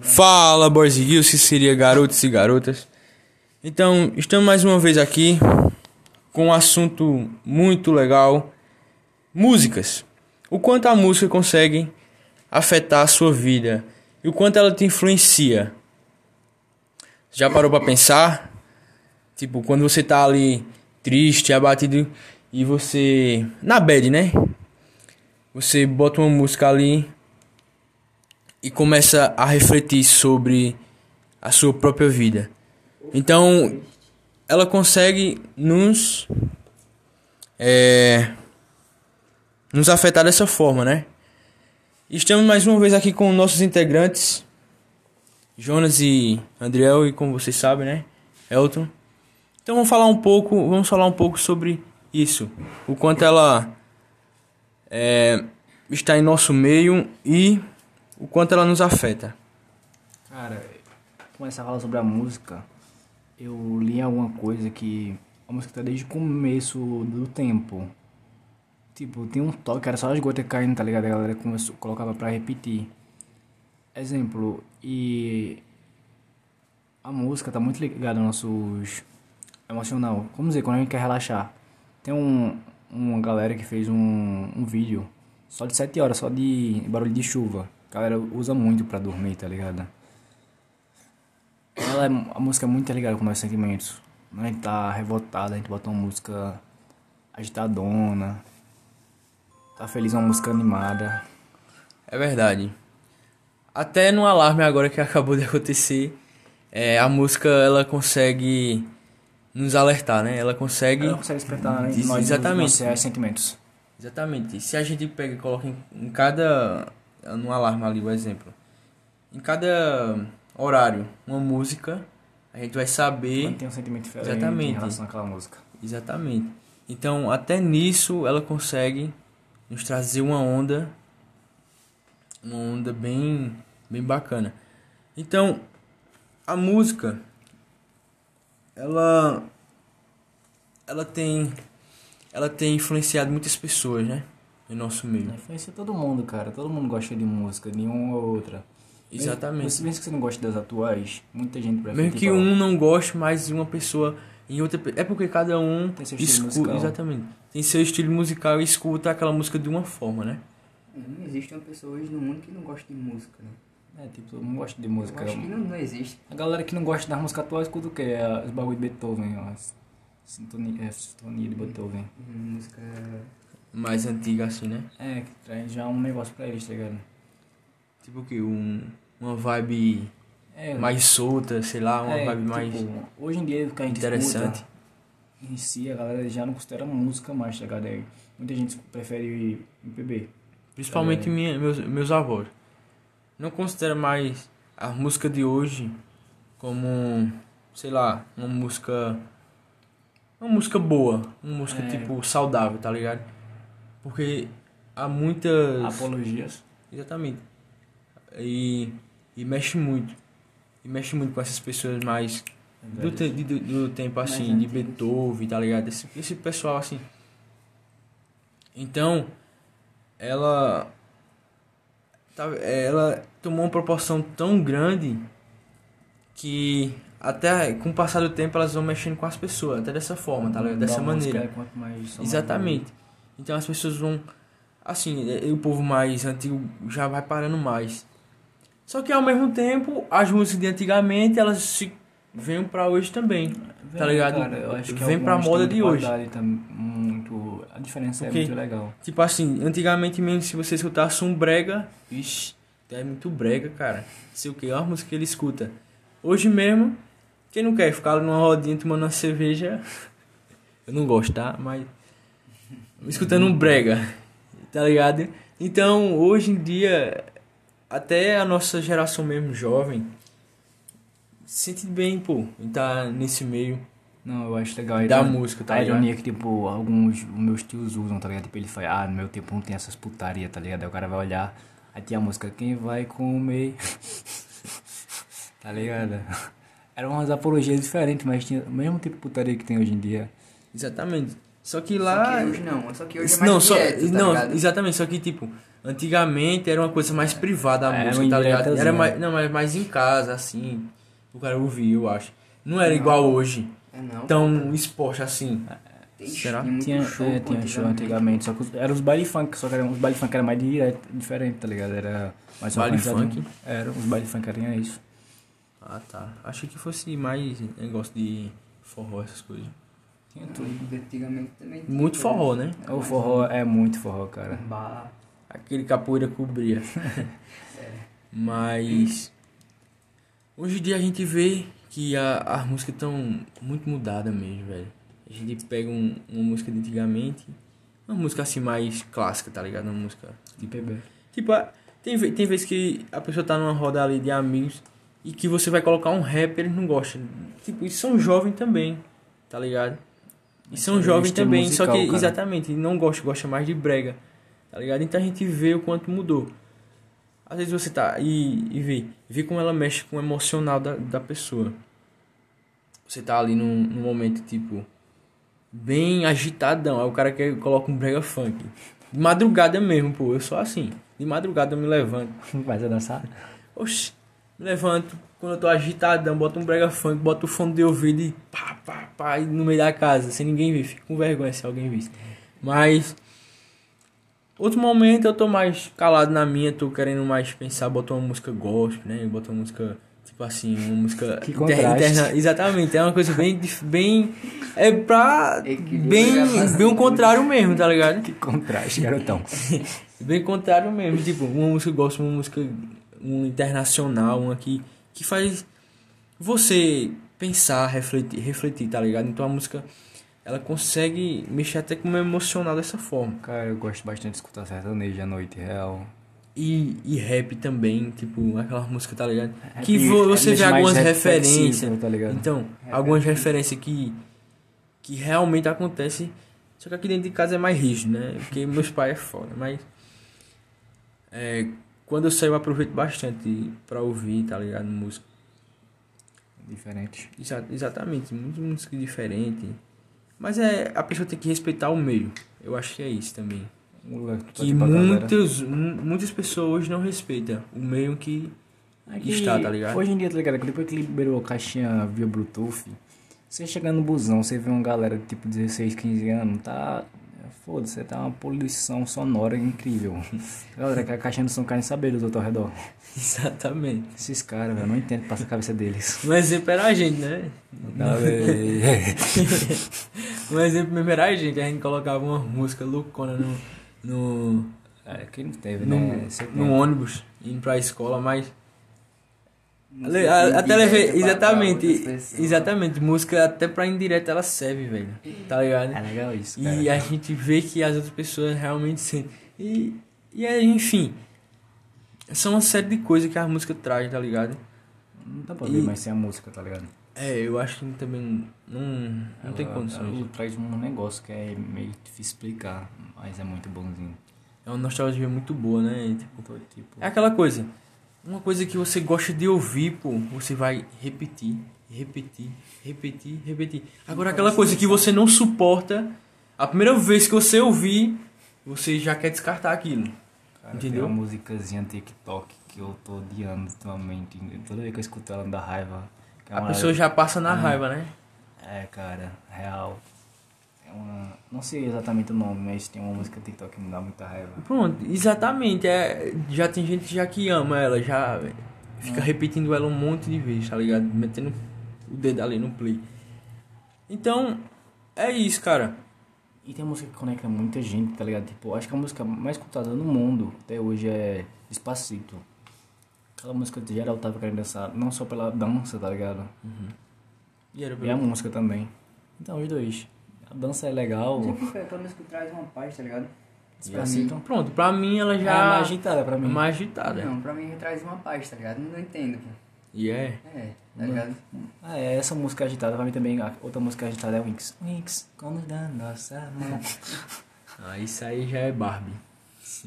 Fala, boys e girls, que seria garotos e garotas. Então, estamos mais uma vez aqui com um assunto muito legal: músicas. O quanto a música consegue afetar a sua vida e o quanto ela te influencia. Já parou para pensar? Tipo, quando você tá ali triste, abatido e você na bad, né? Você bota uma música ali e começa a refletir sobre a sua própria vida. Então, ela consegue nos é, nos afetar dessa forma, né? Estamos mais uma vez aqui com nossos integrantes, Jonas e Andriel, e como vocês sabem, né? Elton. Então vamos falar um pouco, vamos falar um pouco sobre isso, o quanto ela é, está em nosso meio e o quanto ela nos afeta. Cara, começar a falar sobre a música, eu li alguma coisa que a música tá desde o começo do tempo. Tipo, tem um toque, era só as gotas caindo, tá ligado? A galera começou, colocava pra repetir. Exemplo, e a música tá muito ligada ao nossos emocional. Como dizer, quando a gente quer relaxar. Tem um, uma galera que fez um, um vídeo só de 7 horas, só de barulho de chuva. A galera usa muito pra dormir, tá ligado? Ela, é- a música é muito ligada com nossos sentimentos. Quando a gente tá revoltado, a gente bota uma música agitadona. Tá feliz, uma música animada. É verdade. Até no alarme agora que acabou de acontecer, é, a música ela consegue nos alertar, né? Ela consegue. Ela consegue despertar Diz- nós exatamente. os sentimentos. Exatamente. Se a gente pega e coloca em, em cada. No alarme ali, o exemplo. Em cada horário, uma música, a gente vai saber. Quando tem um sentimento diferente Exatamente. em relação àquela música. Exatamente. Então, até nisso, ela consegue nos trazer uma onda. Uma onda bem, bem bacana. Então, a música. Ela. Ela tem. Ela tem influenciado muitas pessoas, né? Em nosso meio. Influencia todo mundo, cara. Todo mundo gosta de música, de uma ou outra. Exatamente. Mesmo, mesmo que você não goste das atuais, muita gente prefere. Mesmo que um não goste mais de uma pessoa em outra. É porque cada um Tem seu estilo escuta. musical. Exatamente. Tem seu estilo musical e escuta aquela música de uma forma, né? Não existe uma pessoa hoje no mundo que não gosta de música, né? É, tipo, mundo gosta de Eu música. acho que não, não existe. A galera que não gosta das músicas atuais escuta o quê? É Os bagulho de Beethoven, ó, as sintonia, é, sintonia de Beethoven. Hum, Música. Mais antiga assim, né? É, que traz já um negócio pra eles, tá ligado? Tipo que um, uma vibe É, mais solta, sei lá, uma é, vibe tipo, mais Hoje em dia, o que a gente interessante. escuta, em si, a galera já não considera música mais, tá ligado? É, Muita gente prefere MPB. Principalmente É. minha, meus, meus avós. Não considero mais a música de hoje como, sei lá, uma música. Uma música boa. Uma música É. tipo saudável, tá ligado? Porque há muitas. Apologias. Exatamente. E, e mexe muito. E mexe muito com essas pessoas mais do, te, do, do tempo assim, de. Beethoven, tá ligado? Esse, esse pessoal assim. Então, ela. tá- Ela tomou uma proporção tão grande que até com o passar do tempo elas vão mexendo com as pessoas, até dessa forma, tá ligado? Dessa música, maneira. quanto mais Exatamente. Então as pessoas vão. Assim, é, o povo mais antigo já vai parando mais. Só que ao mesmo tempo, as músicas de antigamente elas se vêm pra hoje também. Vem, tá ligado? Cara, eu acho que Vem pra moda de hoje. Tá muito, a diferença Porque- é muito legal. Tipo assim, antigamente mesmo, se você escutasse um brega, ixi, é muito brega, cara. Sei o que, é uma música que ele escuta. Hoje mesmo, quem não quer ficar numa rodinha tomando uma cerveja, eu não gosto, tá? Mas escutando um brega, tá ligado? Então, hoje em dia, até a nossa geração mesmo jovem se sente bem, pô, em tá nesse meio Não, eu acho legal. da música, tá a ligado? ironia que, tipo, alguns meus tios usam, tá ligado? Tipo, ele fala, ah, no meu tempo não tem essas putaria, tá ligado? Aí o cara vai olhar, aí tem a música, quem vai comer? tá ligado? Eram umas apologias diferentes, mas tinha o mesmo tipo de putaria que tem hoje em dia. Exatamente. Só que Só lá. que hoje não, só que hoje é mais não, só, direto, tá não, ligado? exatamente, só que tipo, antigamente era uma coisa mais privada a É, música, tá ligado? indiretazinha. Era mais, não, mas mais em casa, assim, o cara ouvia, eu acho. Não era igual hoje, É não. tão exposto assim. tem, será? Tinha show, é, tinha show antigamente, só que os- eram os baile funk, só que eram, os baile funk era mais direto, diferente, tá ligado? Era mais Baile funk? Era, os baile funk eram isso. Ah, tá. Achei que fosse mais negócio de forró, essas coisas. Tinha tudo. Antigamente também. tinha, Muito forró, né? O forró é muito forró, cara. Bah, Aquele capoeira cobria. Mas hoje em dia a gente vê que a, as músicas estão muito mudadas mesmo, velho. A gente pega um- uma música de antigamente, uma música assim mais clássica, tá ligado? Uma música. De PB. Tipo, tem, tem vezes que a pessoa tá numa roda ali de amigos e que você vai colocar um rap e eles não gostam. Tipo, e são jovens também, tá ligado? E são é jovens também, só musical, que cara. exatamente, não gosta, gosta mais de brega, tá ligado? Então a gente vê o quanto mudou. Às vezes você tá e, e vê, vê como ela mexe com o emocional da, da pessoa. Você tá ali num, num momento, tipo, bem agitadão. Aí o cara quer, coloca um brega funk. De madrugada mesmo, pô. Eu sou assim. De madrugada eu me levanto. Vai você dançar? Oxi, me levanto. Quando eu tô agitadão, boto um brega funk, boto o fone de ouvido e pá, pá, pá, no meio da casa, sem ninguém ver. Fico com vergonha se alguém visse. Mas. Outro momento eu tô mais calado na minha, tô querendo mais pensar, botar uma música gospel, né? Botar uma música, tipo assim, uma música Que interna. Exatamente, é uma coisa bem. bem é pra. Bem, da bem o contrário mesmo, tá ligado? Que contraste, garotão. Bem contrário mesmo, tipo, uma música gospel, uma música um internacional, uma que, que faz você pensar, refletir, refletir, tá ligado? Então a música, ela consegue mexer até com o emocional dessa forma. Cara, eu gosto bastante de escutar sertanejo à noite, real. E, e rap também, tipo, aquela música, tá ligado? Rap que é você vê mais algumas referências. tá? Então, algumas referências que, que realmente acontecem. Só que aqui dentro de casa é mais rígido, né? Porque meus pais é foda, mas. É, quando eu saio eu aproveito bastante pra ouvir, tá ligado? Música. Diferente. Exa- exatamente, muita música diferente. Mas é, a pessoa tem que respeitar o meio. Eu acho que é isso também. Moleque, tá Que galera. muitas, mu- muitas pessoas não respeitam o meio que Aqui, está, tá ligado? Hoje em dia, tá ligado? Depois que liberou a caixinha via Bluetooth, você chegando no busão, você vê uma galera de tipo 16, 15 anos, tá. Foda-se, tá uma poluição sonora incrível. Galera, que a caixinha não são querem saber outros ao redor. Exatamente. Esses caras, velho, não entendo o que passa a cabeça deles. Um exemplo era a gente, né? Tá, velho. um exemplo mesmo era a gente. A gente colocava uma música loucona no, no, é, quem não teve, no, né? No tem. ônibus, indo pra escola, mas. Ale- a- Até levei. indireta pra- pra Exatamente. pessoas. Exatamente. Música até pra indireta ela serve, velho. Tá ligado? É legal isso, cara. E a gente vê que as outras pessoas realmente sentem. E, e é, enfim. São uma série de coisas que a música traz, tá ligado? Não dá pra E- ver mais sem a música, tá ligado? É, eu acho que também não, não tem Ela- condições. ela traz um negócio que é meio difícil explicar, mas é muito bonzinho. É uma nostalgia muito boa, né? Tipo, tipo, É aquela coisa. Uma coisa que você gosta de ouvir, pô, você vai repetir, repetir, repetir, repetir. Agora aquela coisa que você não suporta, a primeira vez que você ouvir, você já quer descartar aquilo. Cara, Entendeu? Tem uma musicazinha TikTok que eu tô odiando ultimamente. Toda vez que eu escuto ela dá raiva. A pessoa já passa na raiva, né? É, cara, real. É uma. Não sei exatamente o nome, mas tem uma música TikTok que me dá muita raiva. Pronto, exatamente. É, já tem gente já que ama ela, já fica repetindo ela um monte de vezes, tá ligado? Metendo o dedo ali no play. Então, é isso, cara. E tem uma música que conecta muita gente, tá ligado? Tipo, acho que a música mais escutada no mundo até hoje é Despacito. Aquela música que geral tava querendo dançar, não só pela dança, tá ligado? E era E a música também. Então, os dois. A dança é legal. Sei porque pelo menos que traz uma paz, tá ligado? Despacito. Pronto, pra mim ela Já já é mais agitada pra mim. é mais agitada. Não, pra mim traz uma paz, tá ligado? Não entendo, pô. E é. É, tá ligado? Ah, é, essa música agitada pra mim também. A outra música agitada é Winx. Winx, como da nossa mão. Ah, isso aí já é Barbie.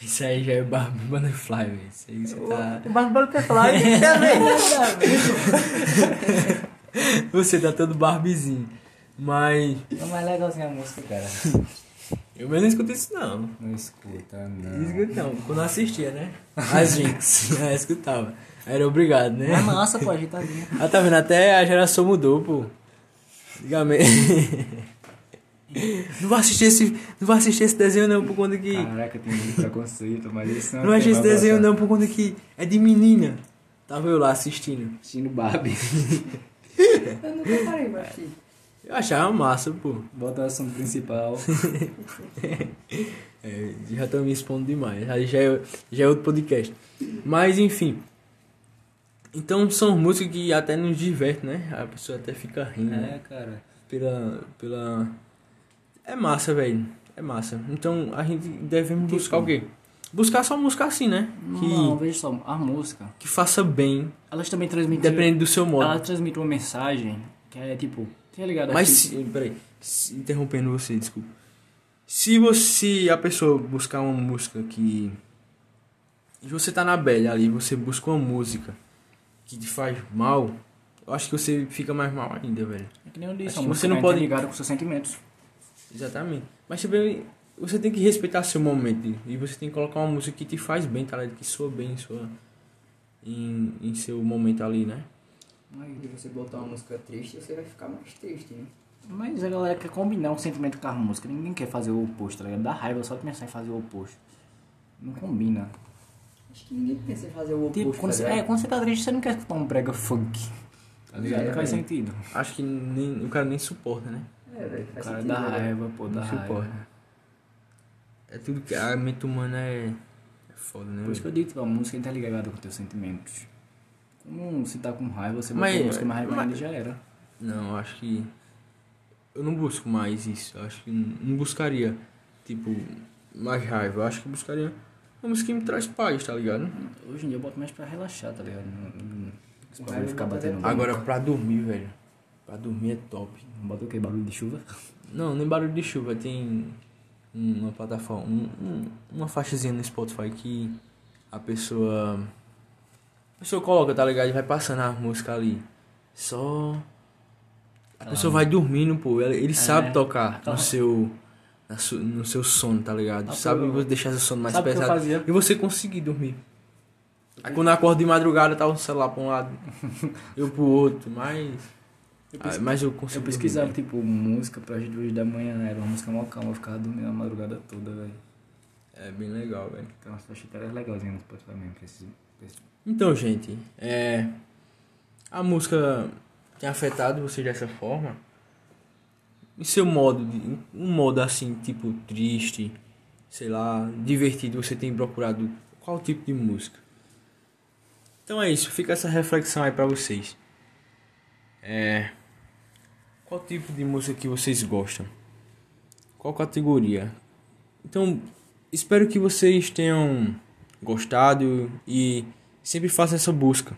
Isso aí já é Barbie Butterfly, velho. Isso aí você tá. Mas Butterfly também. Você tá todo Barbiezinho. Mas É mais legalzinha a música, cara. eu mesmo não escuto isso não. Não escuta, Não não. escuto não. Quando assistia, né? As Jinx. é, escutava. Era obrigado, né? É massa, pô, agitadinha. Ah, tá vendo? Até a geração mudou, pô. Antigamente. não vou assistir esse. Não vou assistir esse desenho não, por conta que. Caraca, tem muito preconceito, mas isso Não vou assistir esse desenho não, por conta que é de menina. Tava eu lá assistindo. Assistindo Barbie. Eu nunca parei assistir. Eu achava massa, pô. Volta ao assunto principal. É, já estão me expondo demais. Aí já é, já é outro podcast. Mas enfim. Então são músicas que até nos divertem, né? A pessoa até fica rindo. né? É, cara. Pela. pela. É massa, velho. É massa. Então a gente devemos buscar o quê? Buscar só música assim, né? Que, Não, veja só, a música, que faça bem. elas também transmitem... Depende do seu modo. Ela transmite uma mensagem que é tipo... Tá ligado? Mas Aqui- se, peraí, se- interrompendo você, desculpa. Se você, a pessoa buscar uma música que e você tá na bad ali, você busca uma música que te faz mal, eu acho que você fica mais mal ainda, velho. É que nem eu disse, você não pode- interligada com seus sentimentos. Exatamente. Mas também você tem que respeitar seu momento e você tem que colocar uma música que te faz bem, tá ligado? Que soa bem em sua em, em seu momento ali, né? Mas se você botar uma música triste, você vai ficar mais triste, né? Mas a galera quer combinar um sentimento com a música. Ninguém quer fazer o oposto, tá ligado? Dá raiva só de pensar em fazer o oposto. Não combina. Acho que ninguém pensa em fazer o oposto, Tipo, quando tá você, é, quando você tá triste, você não quer escutar um brega funk. Tá ligado? Não faz sentido. Acho que nem, o cara nem suporta, né? É, velho, O cara sentido, dá né? raiva, pô, dá Não raiva. suporta. É tudo que a mente humana é, é foda, né? Por isso que eu digo que a música é interligada com teus sentimentos. Como você tá com raiva, você Mas- bota a música mais raiva mas- ainda já era. Não, eu acho que. Eu não busco mais isso. Eu acho que não não buscaria, tipo, mais raiva. Eu acho que buscaria uma música que me traz paz, tá ligado? Hoje em dia eu boto mais pra relaxar, tá ligado? Não, não, raiva ficar batendo Agora, pra dormir, velho. Pra dormir é top. Bota o que? Barulho de chuva? Não, nem barulho de chuva. Tem uma plataforma, um- um- uma faixazinha no Spotify que a pessoa. A pessoa coloca, tá ligado? E vai passando a música ali. Só. A pessoa vai dormindo, pô. Ele, ele sabe tocar no seu. no seu sono, tá ligado? Sabe pô, deixar seu sono mais sabe pesado. E você conseguir dormir. Aí quando eu acordo de madrugada, tá o celular pra um lado, eu pro outro, mas. Eu, Ah, mas eu consigo. eu pesquisava, tipo, música pra gente hoje da manhã, né? Era uma música mó calma, eu ficava dormindo a madrugada toda, velho. É bem legal, velho. Então, as faixas eram legalzinhas no Spotify mesmo, pra pra esses- Então, gente, é, a música tem afetado vocês dessa forma? Em seu modo, de, um modo assim, tipo triste, sei lá, divertido, você tem procurado qual tipo de música? Então é isso, fica essa reflexão aí pra vocês. É, qual tipo de música que vocês gostam? Qual categoria? Então, espero que vocês tenham gostado e sempre façam essa busca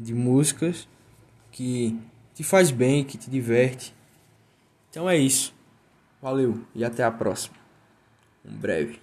de músicas que te faz bem, que te diverte. Então é isso. Valeu e até a próxima. Um breve.